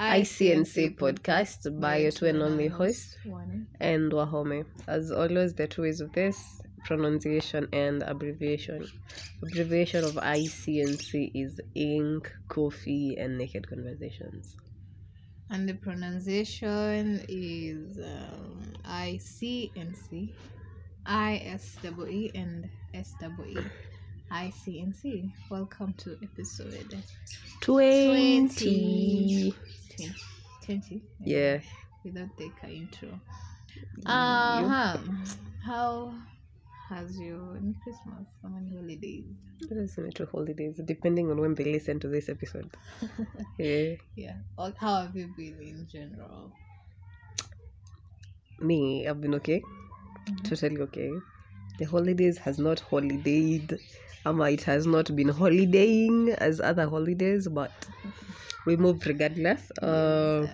ICNC podcast by your two and only host and Wahome. As always, the two ways of this pronunciation and abbreviation. Abbreviation of ICNC is Ink, Coffee, and Naked Conversations. And the pronunciation is um, I C and C, I S double E and S double E. I C and C. Welcome to episode 20. 20. 20. 20 Yeah. Without the ka intro. Uh-huh. How has your any Christmas? How many holidays? To holidays, depending on when they listen to this episode. yeah. Yeah. Or how have you been in general? Me, I've been okay. Totally okay. The holidays has not holidayed. Um, it has not been holidaying as other holidays, but we moved regardless. Uh,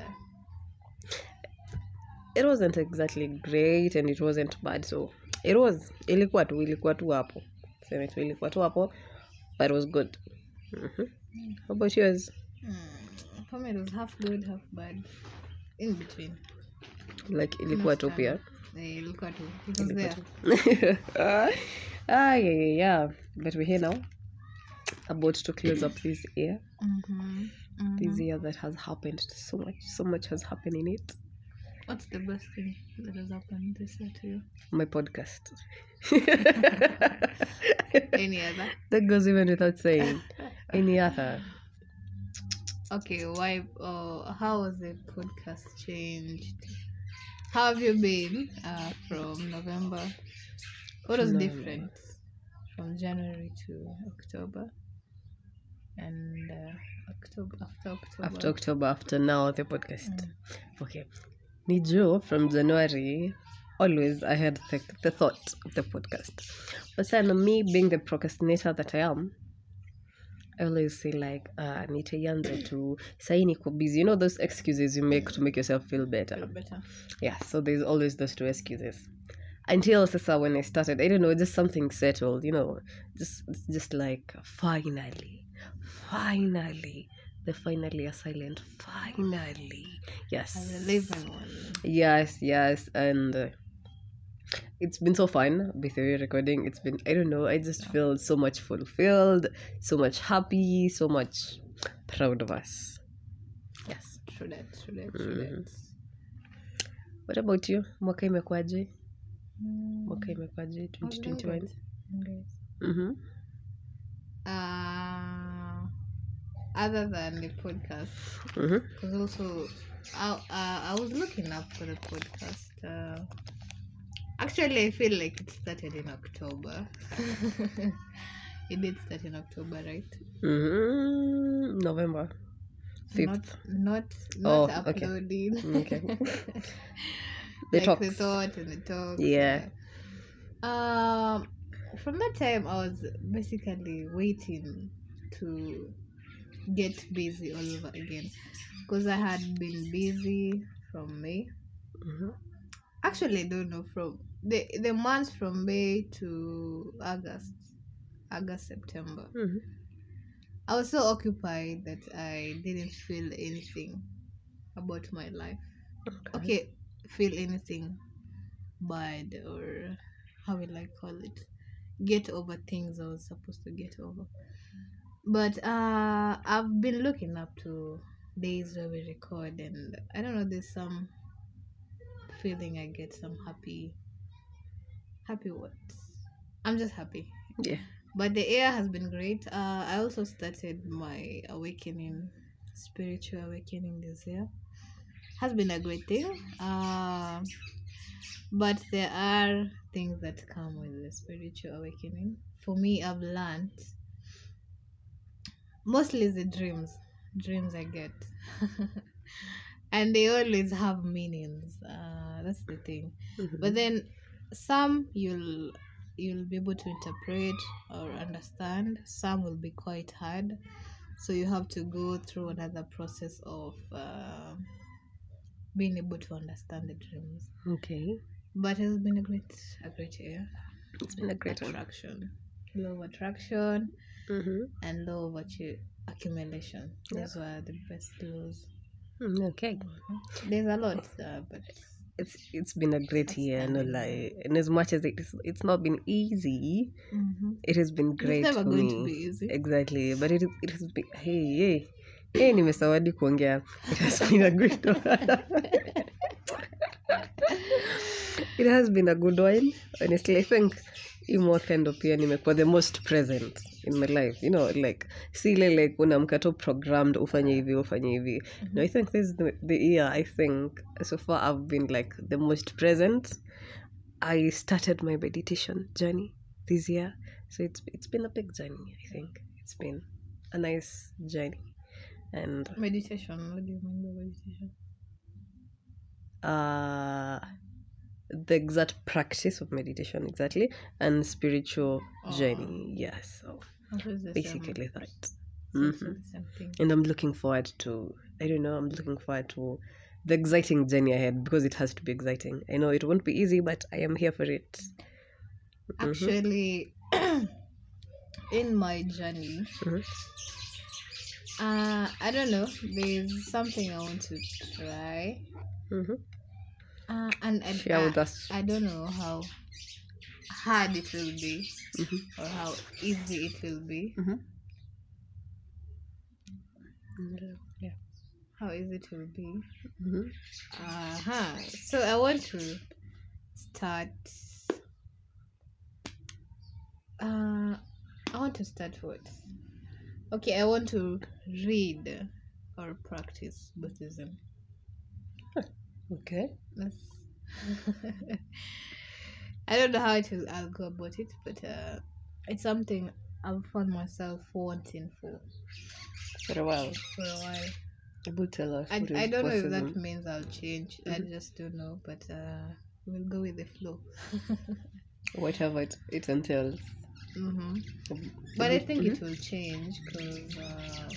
it wasn't exactly great and it wasn't bad, so it was ilikuwa tu ilikuwa tu hapo. Sema tu ilikuwa tu hapo, but it was good. Mhm. How about yours? Mm, for me, it was half good, half bad. In between. Like ilikuwa tu pia. Eh, ilikuwa tu. It was there. ah, yeah, yeah, yeah. But we're here now. About to close up this year. Mm-hmm. Mm. This year that has happened. So much, so much has happened in it. What's the best thing that has happened this year to you? My podcast. Any other? that goes even without saying. Any other? Okay, why? Uh, how was the podcast changed? How have you been uh, from November? What was From different from January to October? And uh, October after October. After October, after now, the podcast. Okay. Nijo from January, always I had the, the thought of the podcast. But then me being the procrastinator that I am, I always say like, uh, nitaianza tu, sahi niko busy. You know those excuses you make to make yourself feel better. Feel better. Yeah, so there's always those two excuses. Until Sasa when I started, I don't know, just something settled, you know, just just like finally, finally, the finally are silent, finally, A yes, relevant one. yes, yes, and uh, it's been so fun with the recording. It's been I don't know, I just feel so much fulfilled, so much happy, so much proud of us. Yes. True that, true that, true that. What about you? Mwaka imekuaje? Mm, Mwaka imekuaje? I was doing 2021. good. Good. Mm-hmm. Other than the podcast, Mm-hmm. because also I uh, I was looking up for the podcast. Uh, actually, I feel like it started in October. it did start in October, right? Mm-hmm. November. Fifth. Not not Oh, not okay. uploading. Okay. The like talks. the thought and the talk. Yeah. Um, from that time, I was basically waiting to get busy all over again because I had been busy from May. Mhm. Actually, I don't know from the the months from May to August, August September. Mhm. I was so occupied that I didn't feel anything about my life. Okay, feel anything bad or how will I call it? Get over things I was supposed to get over. But uh I've been looking up to days where we record and I don't know, there's some feeling I get some happy happy words. I'm just happy. Yeah. But the air has been great. Uh, I also started my awakening, spiritual awakening this year. Has been a great thing. Uh, but there are things that come with the spiritual awakening. For me, I've learned mostly the dreams, dreams I get, and they always have meanings. Uh, that's the thing Mhm. but then some you'll you'll be able to interpret or understand some will be quite hard so you have to go through another process of uh, being able to understand the dreams Okay. but it's been a great a great year It's been a great one. attraction law of attraction Mm-hmm. and law of accu- accumulation those were the best laws Mm, okay. There's a lot, uh, but It's it's been a great year, no lie. And as much as it's it's not been easy, Mhm. it has been great it's never for going me. to be easy. Exactly. But it it has been hey hey. Hey, nimesawadi kuongea. It has been a great It has been a good one. Honestly, I think hii mwaka ndo pia nimekuwa the most present in my life you know like si ile like tu programmed ufanye hivi ufanye hivi. No i think this is the, the year i think so far i've been like the most present. I started my meditation journey this year. So it's it's been a big journey i think. It's been a nice journey. And Meditation. What do you mean by meditation? uh the exact practice of meditation exactly and spiritual journey yes so. is the basically that same, Mhm. the same thing? and i'm looking forward to i don't know i'm looking forward to the exciting journey ahead because it has to be exciting i know it won't be easy but i am here for it Actually, in my journey, Mhm. uh, I don't know. There's something I want to try, Mhm. uh, and, and share with I, us I don't know how hard it will be Mhm. or how easy it will be. Mhm. Yeah, how easy it will be. Mhm. Uh-huh. So I want to start. Uh, I want to start what? Okay, I want to read or practice Buddhism. okay That's. I don't know how it will, I'll go about it, but uh, it's something I've found myself wanting for for a while for a while. Us I, I don't know if that means I'll change. I just don't know, but uh, we'll go with the flow. whatever it, it entails hmm But I think it will change because uh,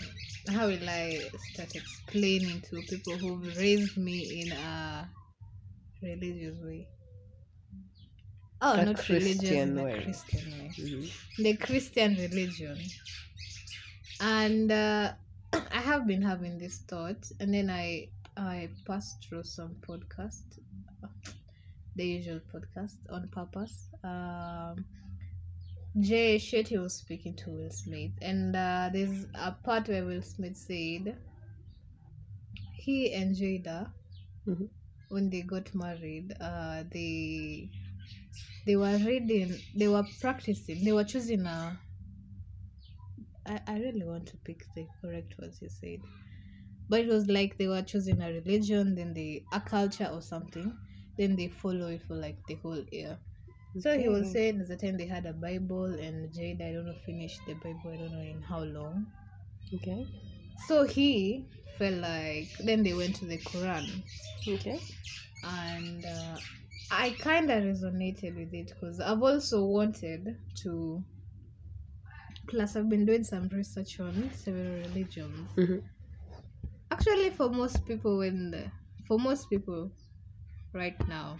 how will I start explaining to people who've raised me in a religious way? Oh, A not Christian a way. Christian way. Mhm. The Christian religion. And uh, I have been having this thought, and then I I passed through some podcast, the usual podcast on purpose. Um, Jay Shetty was speaking to Will Smith, and uh, there's a part where Will Smith said he and Jada, Mhm. when they got married, uh, they they were reading, they were practicing, they were choosing a. I, I really want to pick the correct words you said, but it was like they were choosing a religion, then they a culture or something, then they follow it for like the whole year. So he was saying there's the time they had a Bible and Jade, I don't know, finished the Bible, I don't know in how long. okay So he felt like then they went to the Quran okay and uh, I kind of resonated with it because I've also wanted to. Plus, I've been doing some research on several religions. Mhm. Actually, for most people, when the, for most people, right now,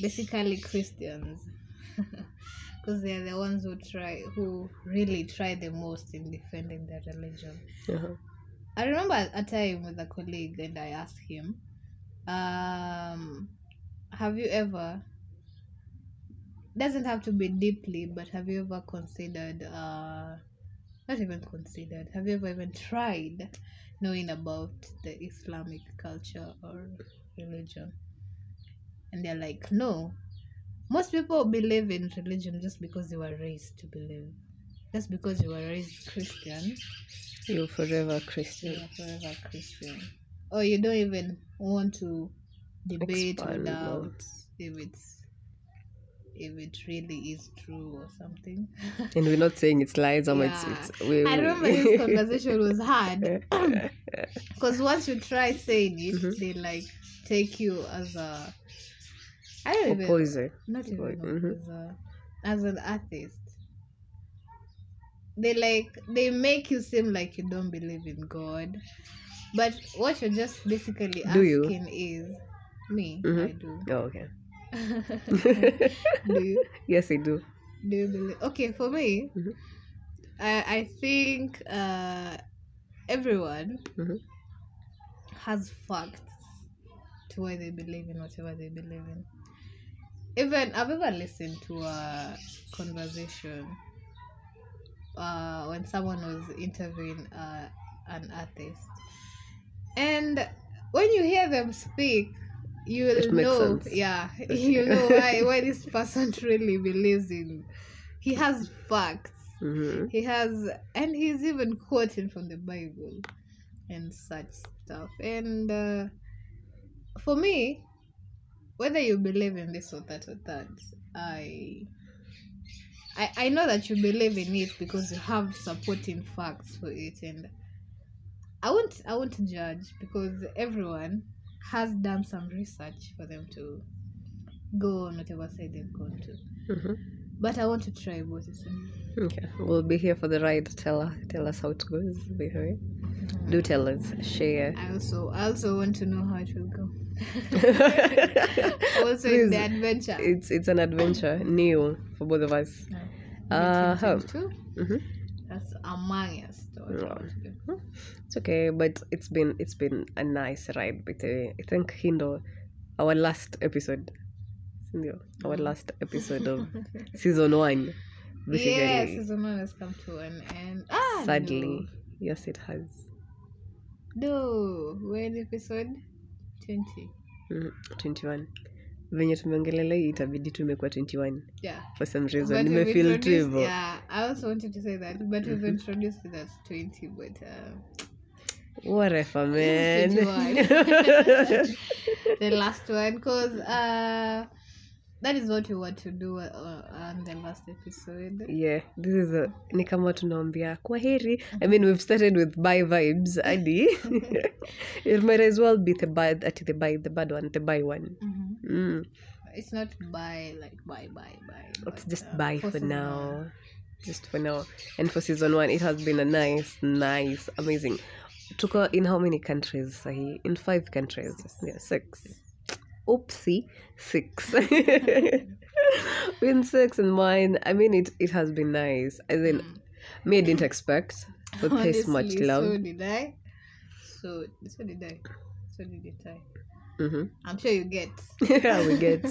basically Christians, because they are the ones who try, who really try the most in defending their religion. uh-huh. I remember a time with a colleague and I asked him, um, have you ever doesn't have to be deeply, but have you ever considered uh not even considered, have you ever even tried knowing about the Islamic culture or religion? And they're like, No. Most people believe in religion just because they were raised to believe. Just because you were raised Christian, you're forever christian are forever Christian. Or you don't even want to debate or doubt if it's if it really is true or something. and we're not saying it's lies or it's, Yeah. it's we, I remember this conversation was hard because once you try saying it, Mhm. they like take you as a I don't even opposer not even Right, mhm. opposer, as an atheist. They like they make you seem like you don't believe in God, but what you're just basically Do you? asking is me. Mhm. I do. oh okay do you? yes i do Do you believe? Okay, for me, Mhm. I I think uh, everyone Mhm. has facts to why they believe in whatever they believe in. Even I've ever listened to a conversation uh, when someone was interviewing uh, an artist, and when you hear them speak, you It will know, sense. yeah, you know why why this person truly believes in. He has facts. Mhm. He has, and he's even quoting from the Bible and such stuff. And uh, for me, whether you believe in this or that or that, I, I, I know that you believe in it because you have supporting facts for it, and I won't, I won't judge because everyone has done some research for them to go on whatever side they've gone to. Mhm. But I want to try both. of them. Okay, we'll be here for the ride. Tell us, tell us how it goes. Be here. Do tell us. Share. I also I also want to know how it will go. also in the adventure. It's it's an adventure, new for both of us. Uh, how? 2022. Mhm. That's among us. Though, I Yeah. want to do. It's okay, but it's been it's been a nice ride. But uh, I think Hindo, our last episode, Sindio, our Mm. last episode of season one, basically. Yes, season one has come to an end. Ah, Sadly, yes, it has. No, no. we're in episode twenty. Mm, 21 venye tumeongelela hii itabidi tumekuwa 21 Yeah. for some reason. Nimefeel tu hivo Yeah, I also wanted to say that, but we've introduced it as twenty, but uh, whatever man. the last one because uh that is what we want to do uh, on the last episode. Yeah this is a, ni kama tunaambia kwa heri. I mean we've started with by vibes adi. It might as well be the bad at the by the bad one the by one. Mhm. mm. it's not by like by by by it's just uh, by for now. one. just for now. And for season one it has been a nice nice amazing. Tuko in how many countries sahi? In five countries. Yeah six oopsie six. In six and mine i mean it it has been nice. I in Mm. me i didn't expect for this much Honestly, love. so did i. So so did i. So did it i. Hmm i'm sure you get. Yeah we get.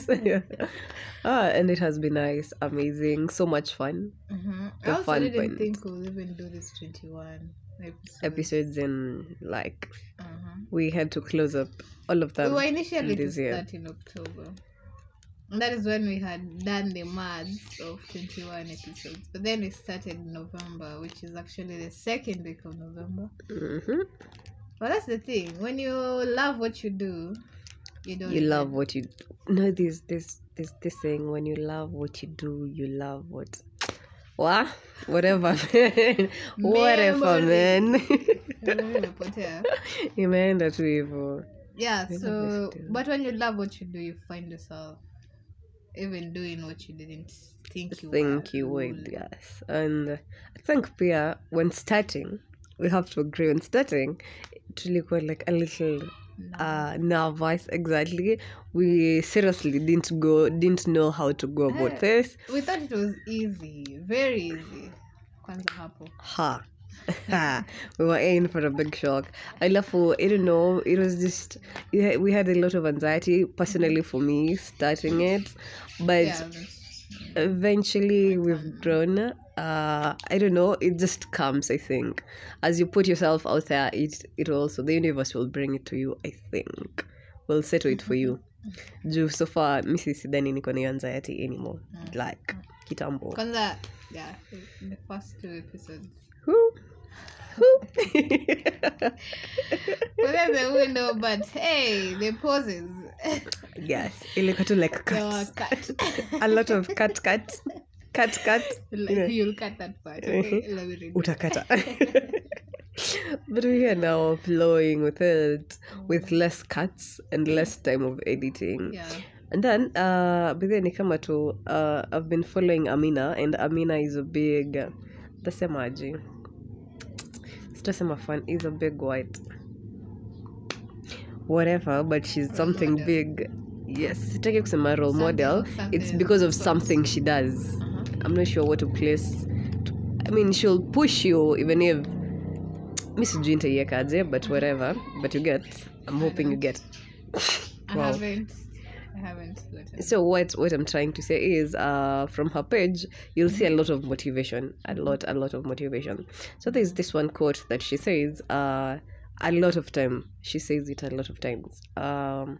Ah and it has been nice amazing so much fun. Mhm. i also didn't point. think we'll even do this 21 episodes, episodes and like uh-huh. we had to close up all of that. we were initially to this year. start in October. And that is when we had done the maths of 21 episodes. But then we started in November, which is actually the second week of November. hmm But that's the thing. When you love what you do, you don't you love what you no this this this this saying when you love what you do you love what what whatever man. Whatever man. Imeenda tu hivo yeah, so what you do. but when you love what you do, you find yourself even doing what you didn't think you think were you would yes. And i think pia when starting we have to agree when starting tulikuwa like a little uh nervous exactly. We seriously didn't go didn't know how to go about Eh. this. we thought it was easy very easy. Kwanza hapo ha. We were in for a big shock. I love for i don't know it was just yeah, we had a lot of anxiety personally for me starting it but yeah that's- eventually we've grown uh i don't know it just comes i think. As you put yourself out there it it also the universe will bring it to you i think. Will settle it for you. Mm-hmm. Juu so far misi sidhani niko na anxiety anymore. Mm-hmm. Like kitambo. Kwanza uh, yeah the first two episodes. Who? Who? well then the window but hey the poses yes ilikuwa tu like cut. No, cut. A lot of cut cut cut cut. Like Yeah. you'll cut that part okay? Me utakata. But we are now flowing with it with less cuts and less time of editing. Yeah. And then uh then kama tu uh i've been following amina and amina is a big tasemaji sitasema fan is a big white. Whatever but she's Role something model. big. Yes sitaki kusema role Something model. something it's because of something she does. Uh-huh. i'm not sure what to place. I mean she'll push you even if mi sijui nitaiekaje but whatever. But you get. I'm hoping you get. I Wow. haven't. I haven't gotten. so what what i'm trying to say is uh from her page you'll see a lot of motivation a lot a lot of motivation. So there's this one quote that she says uh a lot of time she says it a lot of times um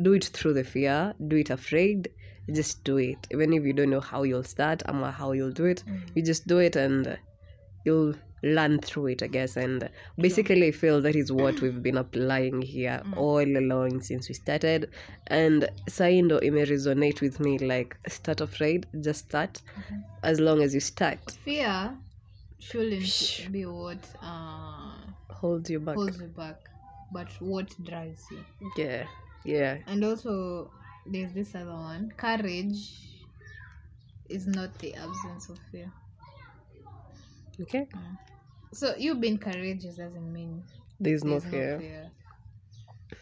do it through the fear do it afraid just do it. Even if you don't know how you'll start or how you'll do it you just do it and you'll learn through it i guess and basically i feel that is what we've been applying here all along since we started. And saindo it may resonate with me like start afraid just start. As long as you start. Fear shouldn't be what uh, hold you back. holds you back, but what drives you. yeah yeah. And also, there's this other one. Courage is not the absence of fear. Okay. Mm. So you being courageous doesn't mean there's no there's fear.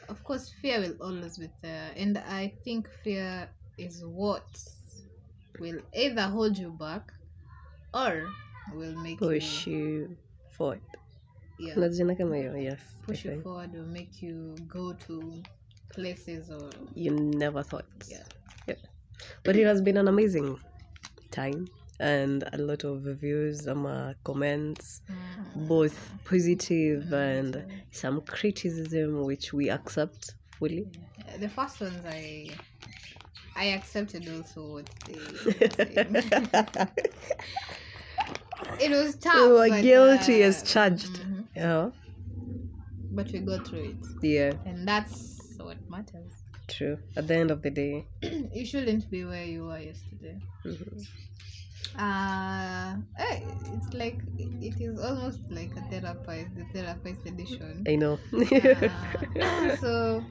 Of course, fear will always be there, and I think fear is what will either hold you back or will make push you you forward. Yeah, kuna kama hiyo yes I push you forward or make you go to places or you never thought. Yeah. yeah but it has been an amazing time and a lot of reviews um, uh, comments Mm. both positive and some criticism which we accept fully the first ones I I accepted also what they it was tough. we were but, guilty uh, as charged mhm. yeah But we got through it, yeah and that's what matters. true at the end of the day you shouldn't be where you were yesterday. Mhm. Uh, eh, it's like it is almost like a therapist, the therapist edition. i know Uh, so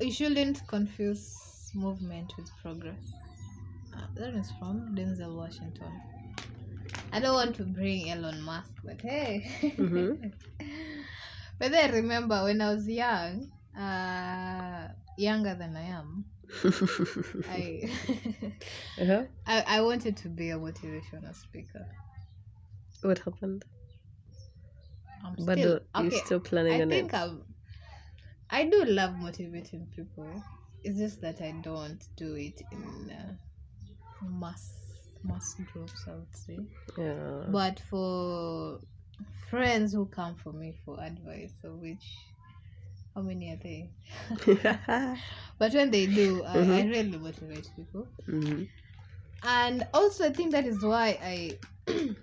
you shouldn't confuse movement with progress. Uh, that is from Denzel Washington. I don't want to bring Elon Musk, but hey. Mhm. but then I remember when I was young, uh, younger than I am, I, uh-huh. I I wanted to be a motivational speaker. what happened I'm but still, you're okay, still planning I on think it I'm. I do love motivating people. It's just that I don't do it in uh, mass mass groups. I would say, yeah but for friends who come for me for advice, of which how many are they? But when they do, I, I Mhm. really motivate people. Mhm. And also, I think that is why I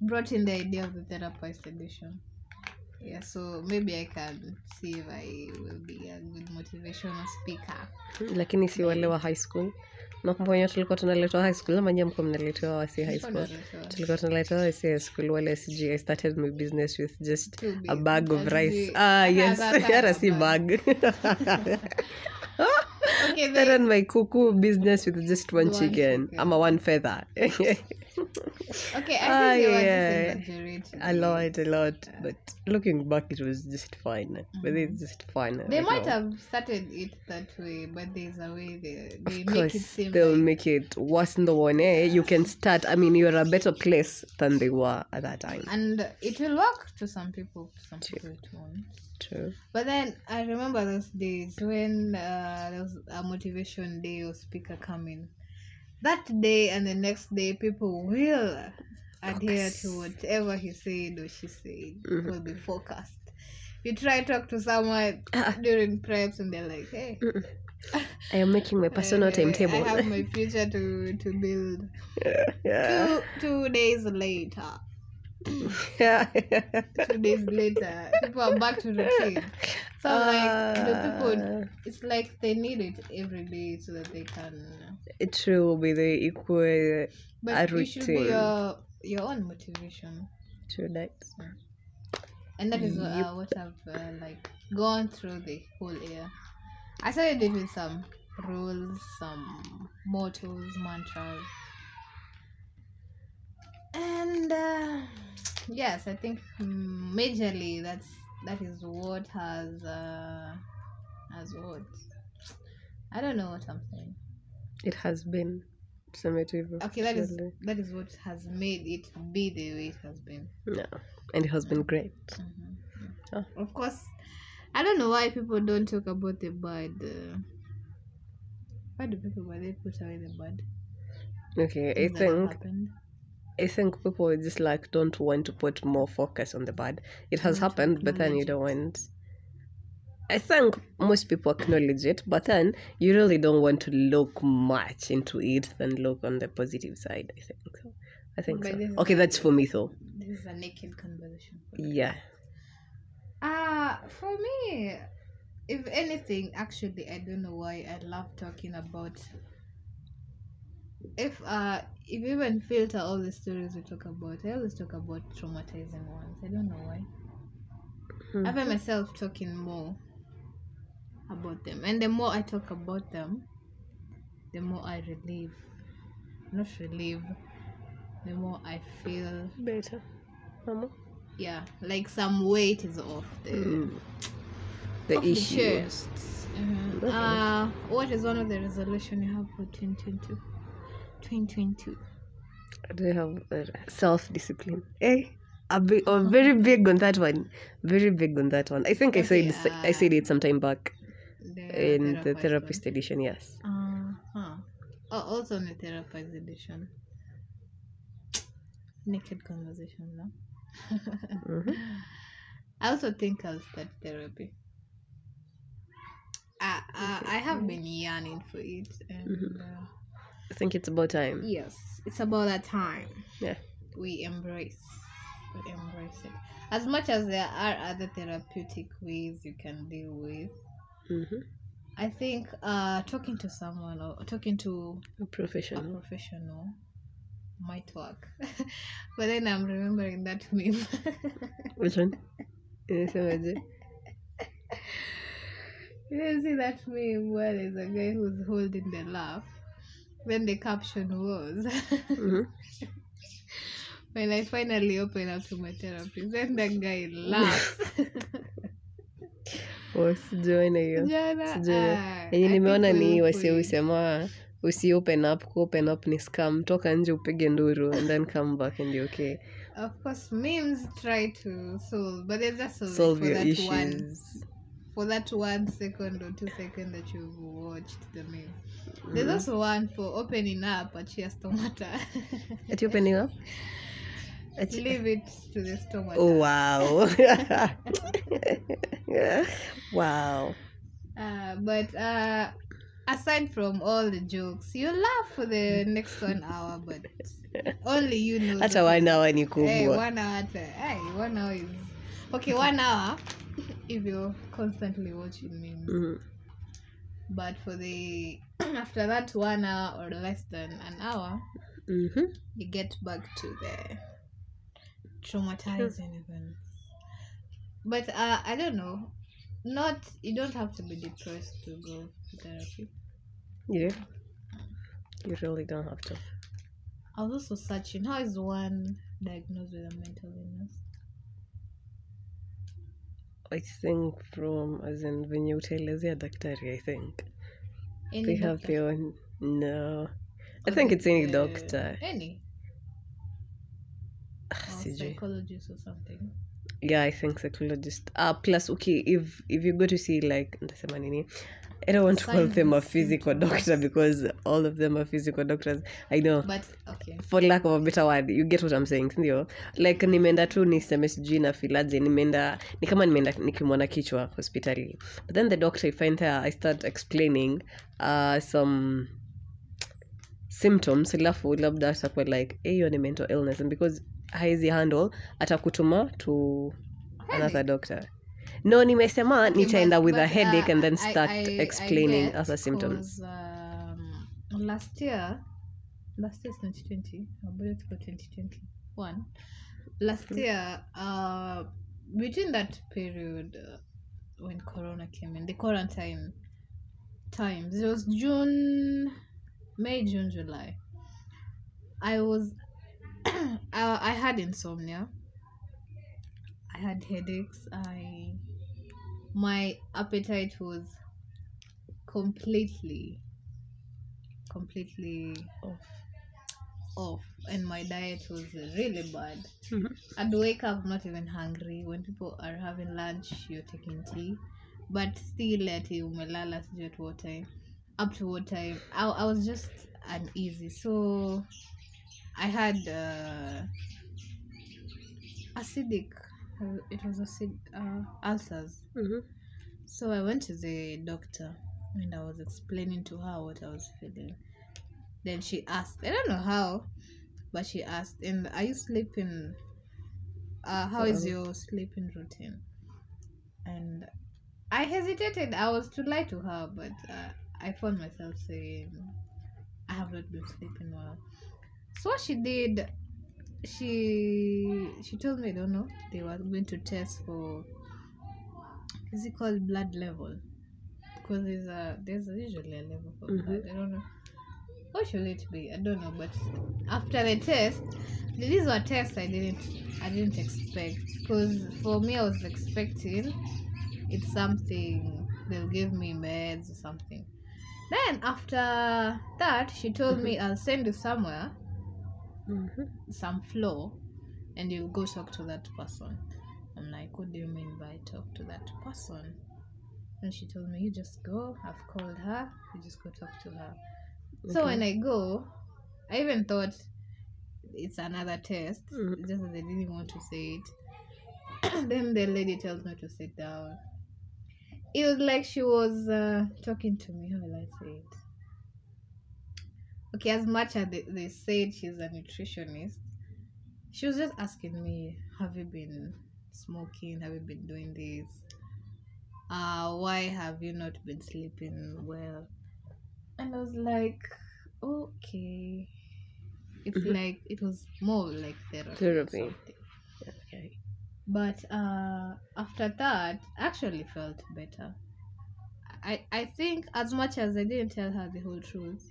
brought in the idea of the therapist edition. Yeah, so maybe I can see if I will be a good motivational speaker. lakini si wale wa high school nakumbuka wenye tulikuwa tunaletwa high school ama nyie mkuwa mnaletewa wasi high school? tulikuwa tunaletewa wasi high school? Wale sijui i started my business with just Two a bag of rice. Ah yes. hata si bag. Okay, started my kuku business with just one, One chicken chicken. ama one feather okay, I think they were just a lot a lot but looking back it was just fine. But Mhm. it's just fun They might have started it that way, but there's a way they, they of make course it seem they'll like make it worse in the one eh? You can start i mean you're a better place than they were at that time. And it will work to some people, to some True. people it won't. true. But then I remember those days when uh, there was a motivation day or speaker coming. That day and the next day, people will adhere to whatever he said or she said. Mhm. Will be focused. You try to talk to someone Ah. during preps, and they're like, "Hey, i am making my personal timetable I have my future to to build." Yeah, yeah Two two days later, yeah. Two days later, people are back to routine. So like the people Uh, it's like they need it every day so that they can it true be the equal but A you should be your your own motivation. True that. And that is uh, what i've uh, like gone through the whole year. I started it with some rules some mottos mantras and uh, yes i think majorly that's that is what has uh has what i don't know what i'm saying it has been summative okay that is that is what has made it be the way it has been no and it has been great. Mhm. Oh. Of course, I don't know why people don't talk about the bad. Uh, why do people why they put away the bad? Okay, I things think happened? I think people just like don't want to put more focus on the bad. It has happened, but then you don't want. I think most people acknowledge it, but then you really don't want to look much into it than look on the positive side. I think so. I think so. Okay, that's for me though. This is a naked conversation. Yeah. Uh for me, if anything, actually, I don't know why I love talking about. If uh, if you even filter all the stories we talk about, I always talk about traumatizing ones. I don't know why. Hmm. I find myself talking more about them, and the more I talk about them, the more I relieve. Not relieve. The more I feel, Better. Mama. yeah, like some weight is off the Mm. The of issue. chest. Mhm. Okay. Uh, what is one of the resolution you have for 2022? 2022. Do you have uh, self discipline? Eh? A big, oh, very big on that one. Very big on that one. I think I Okay, said I said it sometime back The in the therapist therapist edition. Yes. one. Uh-huh. Oh, also in the therapist edition. Naked conversation, no? Mhm. I also think I'll start therapy. I, I, I have been yearning for it. And, Mhm. uh, I think it's about time. Yes, it's about that time. Yeah. We embrace. We embrace it. As much as there are other therapeutic ways you can deal with, Mm-hmm. I think uh talking to someone or talking to A a professional. professional might work. but then I'm remembering that meme. Which one? You didn't see that meme where there's a guy who's holding the laugh. Then the caption was Mhm. when I finally open up to my therapist, then that guy laughs. Oh, hiyo. Sijaona. ah, yenye nimeona ni wasiusema wasi usi open up ku open up ni scam toka nje upige nduru and then come back and you're okay Of course, memes try to solve, but they just solve, solve for your that one issues for that one second or two second that you've watched the meme. There's Mhm. also one for opening up a chia stomata. ati opening up Ati- Leave it to the stomata. oh wow wow Uh, but uh, aside from all the jokes, you laugh for the next one hour, but only you know. hata those- one hour ni Hey, one hour. Hey, one hour is okay. One hour if you're constantly watching memes. Mhm. But for the after that one hour or less than an hour, Mhm. you get back to the traumatizing events. But uh, I don't know. Not you don't have to be depressed to go to therapy. yeah you really don't have to I was also searching how is one diagnosed with a mental illness? I think from as in venye utaelezea daktari i think. Any they have their own no. I think it's any doctor Any? Or Sijui. psychologist or something. yeah i think psychologist. Uh plus okay if if you go to see like ntasema nini i don't want to call them a physical doctor because all of them are physical doctors. I know. But okay. for lack of a better word you get what i'm saying sindio like nimeenda tu niseme sijui na filaje nimeenda ni kama nimeenda nikimwona kichwa hospitali but then the doctor i find her, i start explaining uh, some symptoms alafu labda atakuwa like "Eh, hiyo ni mental illness. And because haizi handle atakutuma to another doctor no nimesema nitaenda but- with a but, headache and uh, then start I- I explaining get other symptoms um, last year, last year is 2020. I believe it's for 2021. Last year, uh, between that period uh, when Corona came in, the quarantine times, it was June, May, June, July. I was, I, I had insomnia. I had headaches. I my appetite was completely completely Off. off and my diet was really bad. Mhm. I'd wake up not even hungry. When people are having lunch, you're taking tea. But still at umelala sijui at what time. Up to what time. I, I was just uneasy. So I had uh, acidic it was acid uh, ulcers. Mhm. So I went to the doctor and I was explaining to her what I was feeling. Then she asked, I don't know how, but she asked, and are you sleeping? Uh, how is your sleeping routine? And I hesitated. I was to lie to her, but uh, I found myself saying, I have not been sleeping well. So what she did, she she told me, I don't know, they were going to test for is it called blood level? Because there's a there's usually a level for Mhm. blood. I don't know. What should it be? I don't know. But after the test, these were tests I didn't I didn't expect. Because for me, I was expecting it's something they'll give me meds or something. Then after that, she told me I'll send you somewhere Mhm. some floor and you go talk to that person. I'm like, what do you mean by talk to that person? And she told me, you just go. I've called her. You just go talk to her. So when I go, I even thought it's another test. Mhm. Just that they didn't want to say it. then the lady tells me to sit down. It was like she was uh, talking to me. How will I say it? Okay, as much as they, they said she's a nutritionist, she was just asking me, Have you been smoking? Have you been doing this? Uh, why have you not been sleeping well? And I was like, Okay. It's Mhm. like, it was more like therapy. Therapy. Okay. But uh, after that, I actually felt better. I, I think as much as I didn't tell her the whole truth,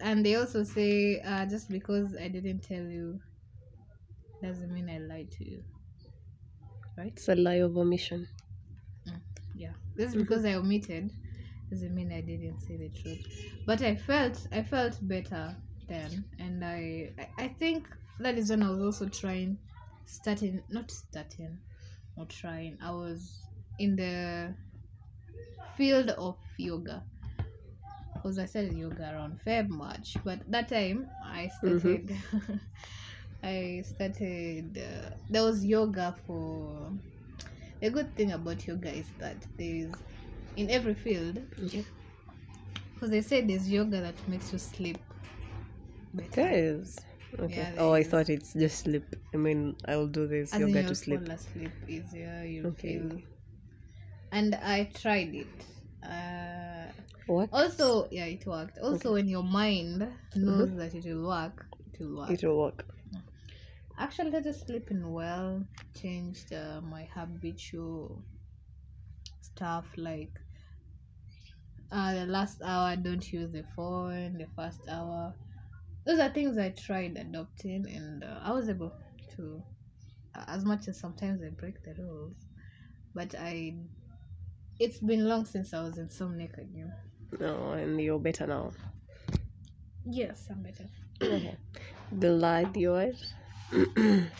and they also say uh, just because I didn't tell you doesn't mean I lied to you, right? It's a lie of omission. Yeah, just Mhm. because I omitted doesn't mean I didn't say the truth. But I felt I felt better then, and I I, I think that is when I was also trying, starting not starting, or trying. I was in the field of yoga. Because I started yoga around Feb March, but that time I started. I started. Uh, there was yoga for. The good thing about yoga is that there's in every field Okay. because they say there's yoga that makes you sleep better. There is. Okay. Yeah, oh, there I thought it's just sleep. I mean, I'll do this yoga to sleep. fall asleep easier. You Okay. feel. And I tried it. Uh, Also, yeah, it worked. Also, when your mind knows that it will work, it will work. It will work. Actually, started sleeping well. Changed uh, my habitual stuff like uh, the last hour don't use the phone. The first hour, those are things I tried adopting, and uh, I was able to. uh, As much as sometimes I break the rules, but I. It's been long since I was insomniac again. No, and you're better now. Yes, I'm better. Okay. Glad yours.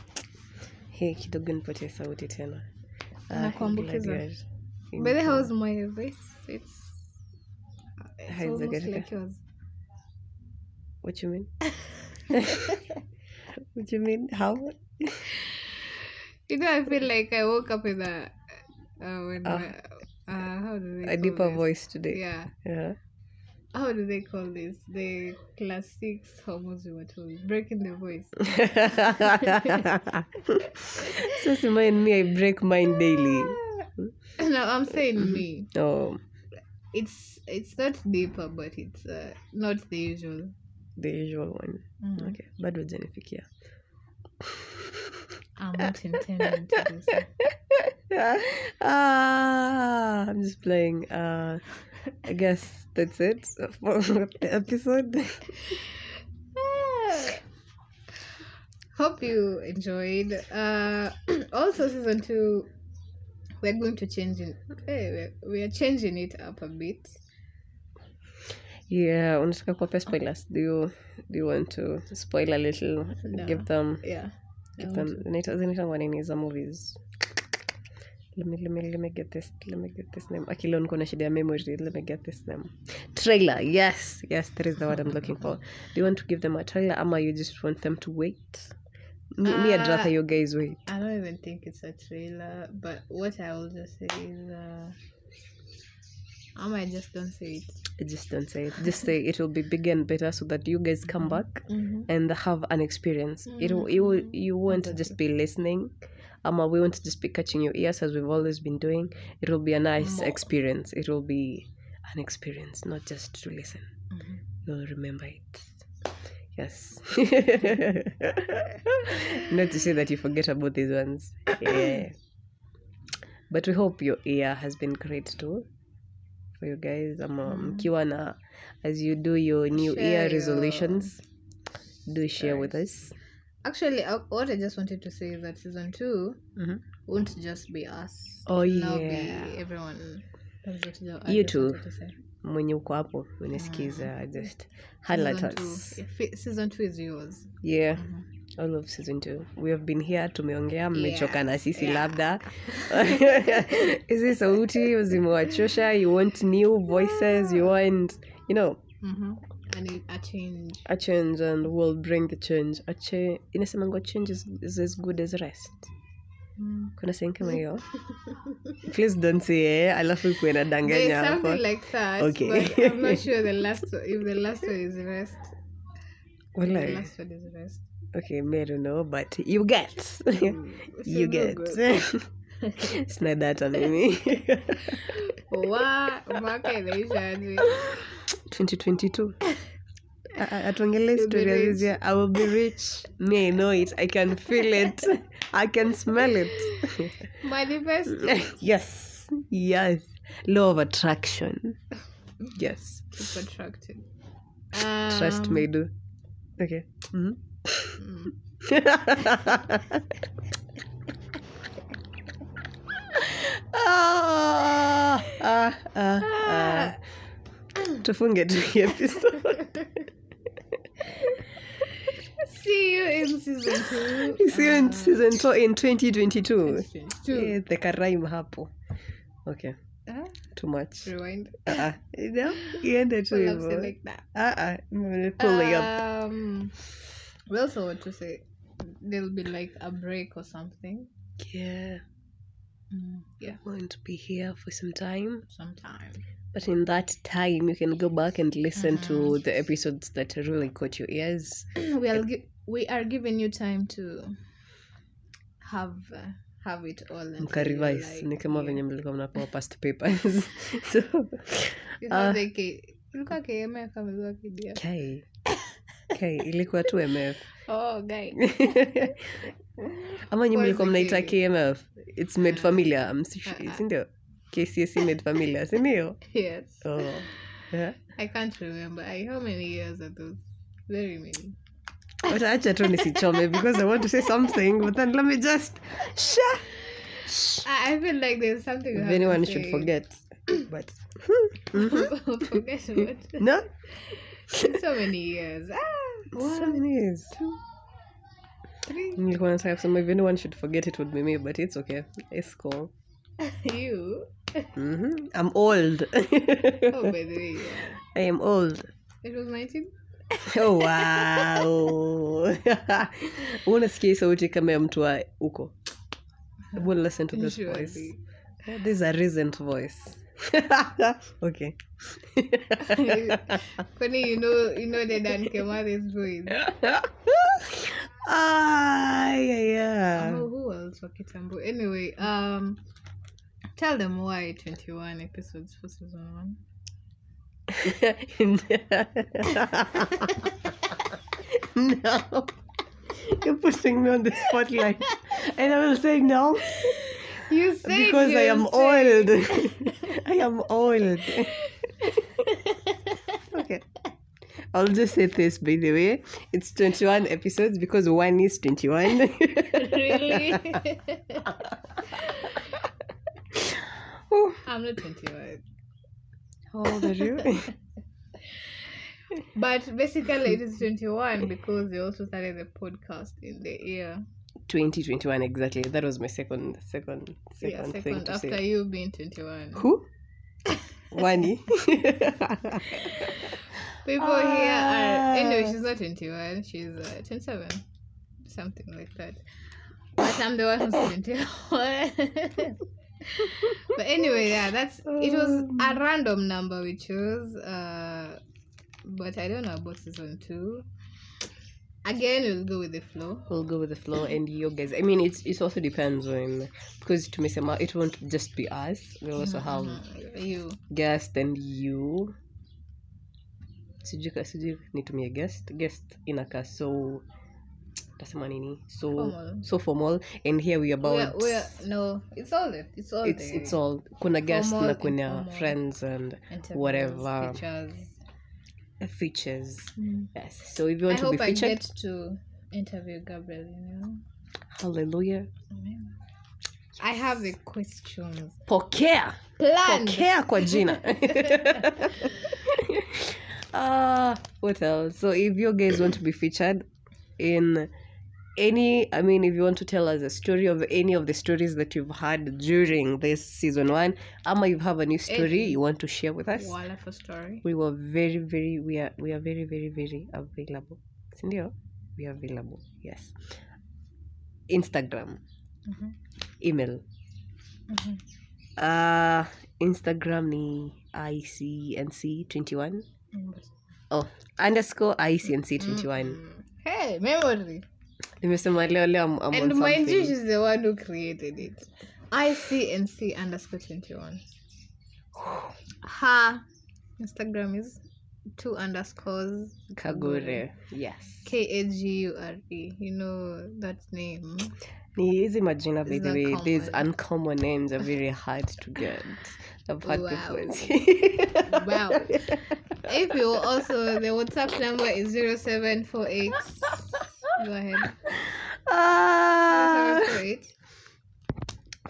Hii kidogo nipatie sauti tena. Ah, Nakuambukiza. By the how's my voice? It's. It's How's it almost like yours. What you mean? what you mean? How? You know, I feel like I woke up in a uh, when Ah. Uh, how do they A deeper this? voice today. Yeah, Yeah. how do they call this? The class six hormones we were told breaking the voice. so Sima and me, I break mine daily. no, I'm saying me. Oh, It's it's not deeper, but it's uh, not the usual. the usual one. Mhm. Okay, bado hujanifikia. I'm not intending to do so. ah, I'm just playing. Uh, I guess that's it for the episode. Hope you enjoyed. Uh, also, season two, we're going to change it. Hey, we're, we are changing it up a bit. yeah unataka kuwapea spoilers do you, do you want to spoil a little No. give them Yeah. Zinaitangwa nini za movies? Let me, let me, let me get this let me get this name. Akilo niko na shida ya memory let me get this name. Trailer yes yes that is the word i'm looking for. Do you want to give them a trailer ama you just want them to wait? Me, me i'd rather Uh, you guys wait. I don't even think it's a trailer, but what I will just say is, uh, I might just don't say it. just don't say it just say it will be bigger and better so that you guys come back Mm-hmm. and have an experience. It will, you will, you won't just be listening. Um, we won't just be catching your ears as we've always been doing. It will be a nice More. experience. It will be an experience, not just to listen. Mm-hmm. You'll remember it. Yes. not to say that you forget about these ones. Yeah. But we hope your ear has been great too. For you guys, um, Mm. mkiwa na as you do your new Share year your resolutions, do share with us. Actually, uh, what I just wanted to say is that season 2 Mhm. won't just be us. Oh, now yeah. be everyone. That's what I You just too. wanted to say. mwenye uko hapo unasikiza just highlight two. season two is yours. yeah Mhm. All of season two we have been here tumeongea mmechoka na sisi yeah. labda hizi sauti zimewachosha you want new voices you want you know Mm-hmm. And a change. a change and will bring the change a cha- change is, is as good as rest Mm. kuna sehemu kama hiyo please don't say eh, alafu ikuwe There's nadanganya hapo like that. Okay. But I'm not sure the last if the last one is rest. The last one is rest. Okay me I don't know but you get you So get good. sina data mimi Wa- mwaka inaishaje? 2022 A- a- atuongelee You'll be story ya rich. this year. i will be rich me i know it i can feel it i can smell it Manifest. yes yes law of attraction yes Keep attracted. trust Um, me do okay Mhm. Mm. ah, ah, ah, ah. tufunge tu hii episode See you in season two. See you in season two in 2022 two. Eh, the karaim hapo okay Uh, too much rewind. uh-uh. no, iende tu Pull up, hivyo. select that. Uh-uh. Pulling up Um, we also want to say there'll be like a break or something. yeah Mm, yeah, we're going to be here for some time sometime. but in that time you can go back and listen to the episodes that really caught your ears we are gi- we are giving you time to have uh, have it all. mkarevise like, ni kama yeah. venye mlikuwa mnapewa past papers so ilikuwa ilikuwa KDF. K k ilikuwa tu mf Oh, guy. ama nyi mlikuwa mnaita kmf its made Ah. familiar Ah, ah. sindio kcsc made familiar sindio yes. oh. yeah. I can't remember. I, how many years are those? Very many. but acha tu nisichome because i want to say something but then let me just share I, I feel like there's something. if anyone should forget but forget about no so many years. Ah, so many years two, three. nilikuwa nataka kusema if anyone should forget it would be me but it's okay. It's cool. You. hmm i'm old. Oh, by the way, yeah. i am old. It was 19. oh wow. Unasikia sauti kama ya mtu wa huko Hebu listen to this voice. this is a recent voice okay Funny, you know, you know the Dan Kemare's voice. ah yeah yeah Oh, who else for Kitambo? Anyway, um, tell them why 21 episodes for season one. no you're putting me on the spotlight and i will say no You said because i you am said- old i am old okay I'll just say this by the way. It's 21 episodes because one is 21. really? Oh, I'm not 21. How old are you? But basically, it is 21 because we also started the podcast in the year. 2021 exactly. That was my second second second, yeah, thing second to after say. you being 21. Who? Wani. People here are. Anyway, Ah. she's not 21, she's uh, 27. Something like that. But I'm the one who's 21. but anyway, yeah, that's. It was Um. a random number we chose. Uh, but I don't know about season two. Again, we'll go with the flow. we'll go with the flow and you guys. I mean, it's it also depends on because to tumesema it won't just be us. We'll also have Mhm. You. guest and you. Sijui sijui nitumie guest guest inakaa so tasema nini so Formal. so formal and here we about We're, we're, no, it's all it. It's all it's the it's all kuna guest Formal, na kuna friends and and whatever. Pictures. Features Mm. yes so if you I want to be hope I featured get to interview Gabrielle Union. hallelujah Amen. I have a question. pokea planned. pokea kwa jina uh, what else so if you guys want to be featured in any i mean if you want to tell us a story of any of the stories that you've had during this season one ama you have a new story you want to share with us Wonderful story. we were very very we are we are very very very available sindio we are available yes instagram Mhm. email Mhm. uh instagram ni icnc21 Mm. oh underscore icnc21 Mm. Hey, memory. Nimesema leo leo and she's the one who created it. ICNC underscore 21. Her Instagram is two underscores kagure yes K A G U R E. You know that name. ni hizi majina by the way these uncommon names are very hard to get i've had Wow. before. Wow. If you also, the WhatsApp number is 0748. Go ahead. Ah. 0748.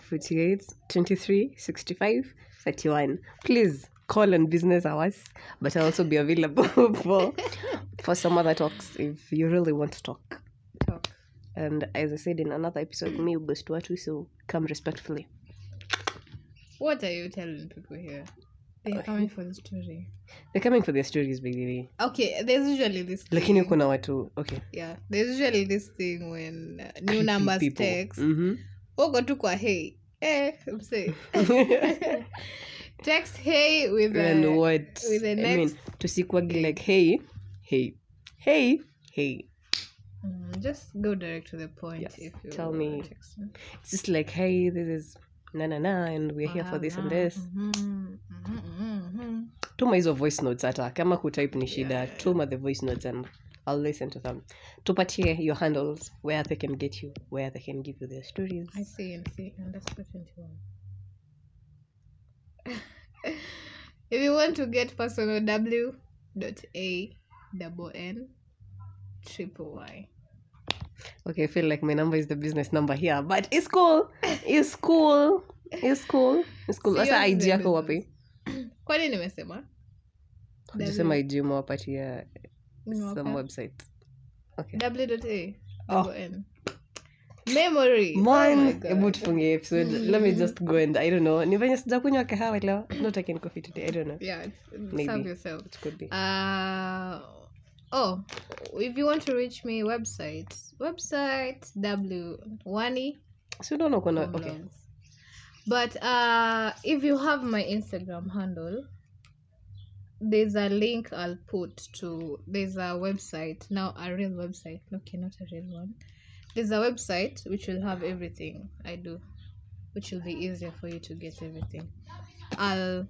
48 23 65 31 please call on business hours but i'll also be available for for some other talks if you really want to talk Talk. and as i said in another episode me ghost watu so come respectfully What are you telling people here? They're coming for the story. they're coming for their stories the way Okay, there's usually this lakini kuna watu okay Yeah, there's usually this thing when uh, new creepy numbers people. text. Mhm. Uko tu kwa hey. Eh, msee. text hey with and a, what with the i mean next tusikwagi like hey hey hey hey Mm, just go direct to the point Yes, if you tell me. texting. it's just like hey this is na na na and we're here for this and this Mhm, mhm, mhm, mhm. tuma hizo voice notes hata kama kutype ni shida Yeah. tuma the voice notes and i'll listen to them tupatie your handles where they can get you where they can give you their stories I see I see underscore 21. if you want to get personal W dot A double N triple Y. okay i feel like my number is the business number here but it's cool. It's cool. It's cool. It's cool. Sasa the yako wapi? kwani nimesema ujasema id umewapatia some website. Okay. W Oh. Memory. Oh hebu tufungie episode. Let me just go and i don't know. Ni venye sijakunywa kahawa leo. Not taking coffee today. I don't know. Yeah, it's- Maybe. serve yourself. it could be. Uh oh, if you want to reach me, website website w wani si unaona uko na okay. But uh, if you have my Instagram handle, there's a link I'll put to. There's a website now, a real website. Okay, not a real one. There's a website which will have everything I do, which will be easier for you to get everything. I'll.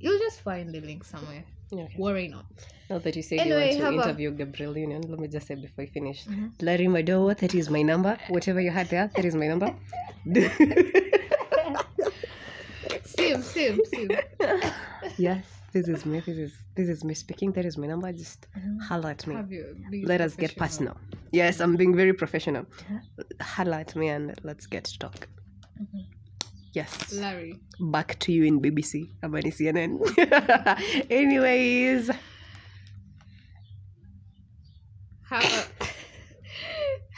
You'll just find the link somewhere. Okay Worry not. Now that you said Anyway, you want a- to interview Gabrielle Union, let me just say before you finish. Mhm. Larry Madowo, that is my number. Whatever you had there, that is my number. Sim, sim, sim. yes, this is me. This is this is me speaking. That is my number. Just holler at me. Have you be Let us get personal. Yes, I'm being very professional. Holler at me and let's get to talk. Mhm. Yes. Larry. Back to you in BBC. I'm on CNN. Anyways, have a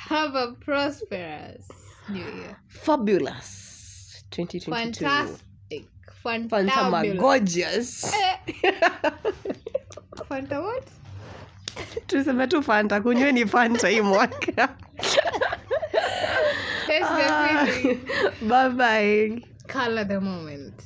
have a prosperous new year. fabulous 2022 Fantastic. Fantamagorgeous Fanta what? tuseme tu fanta kunyweni fanta hii mwaka Taste the feeling. Ah. bye bye Color the moment.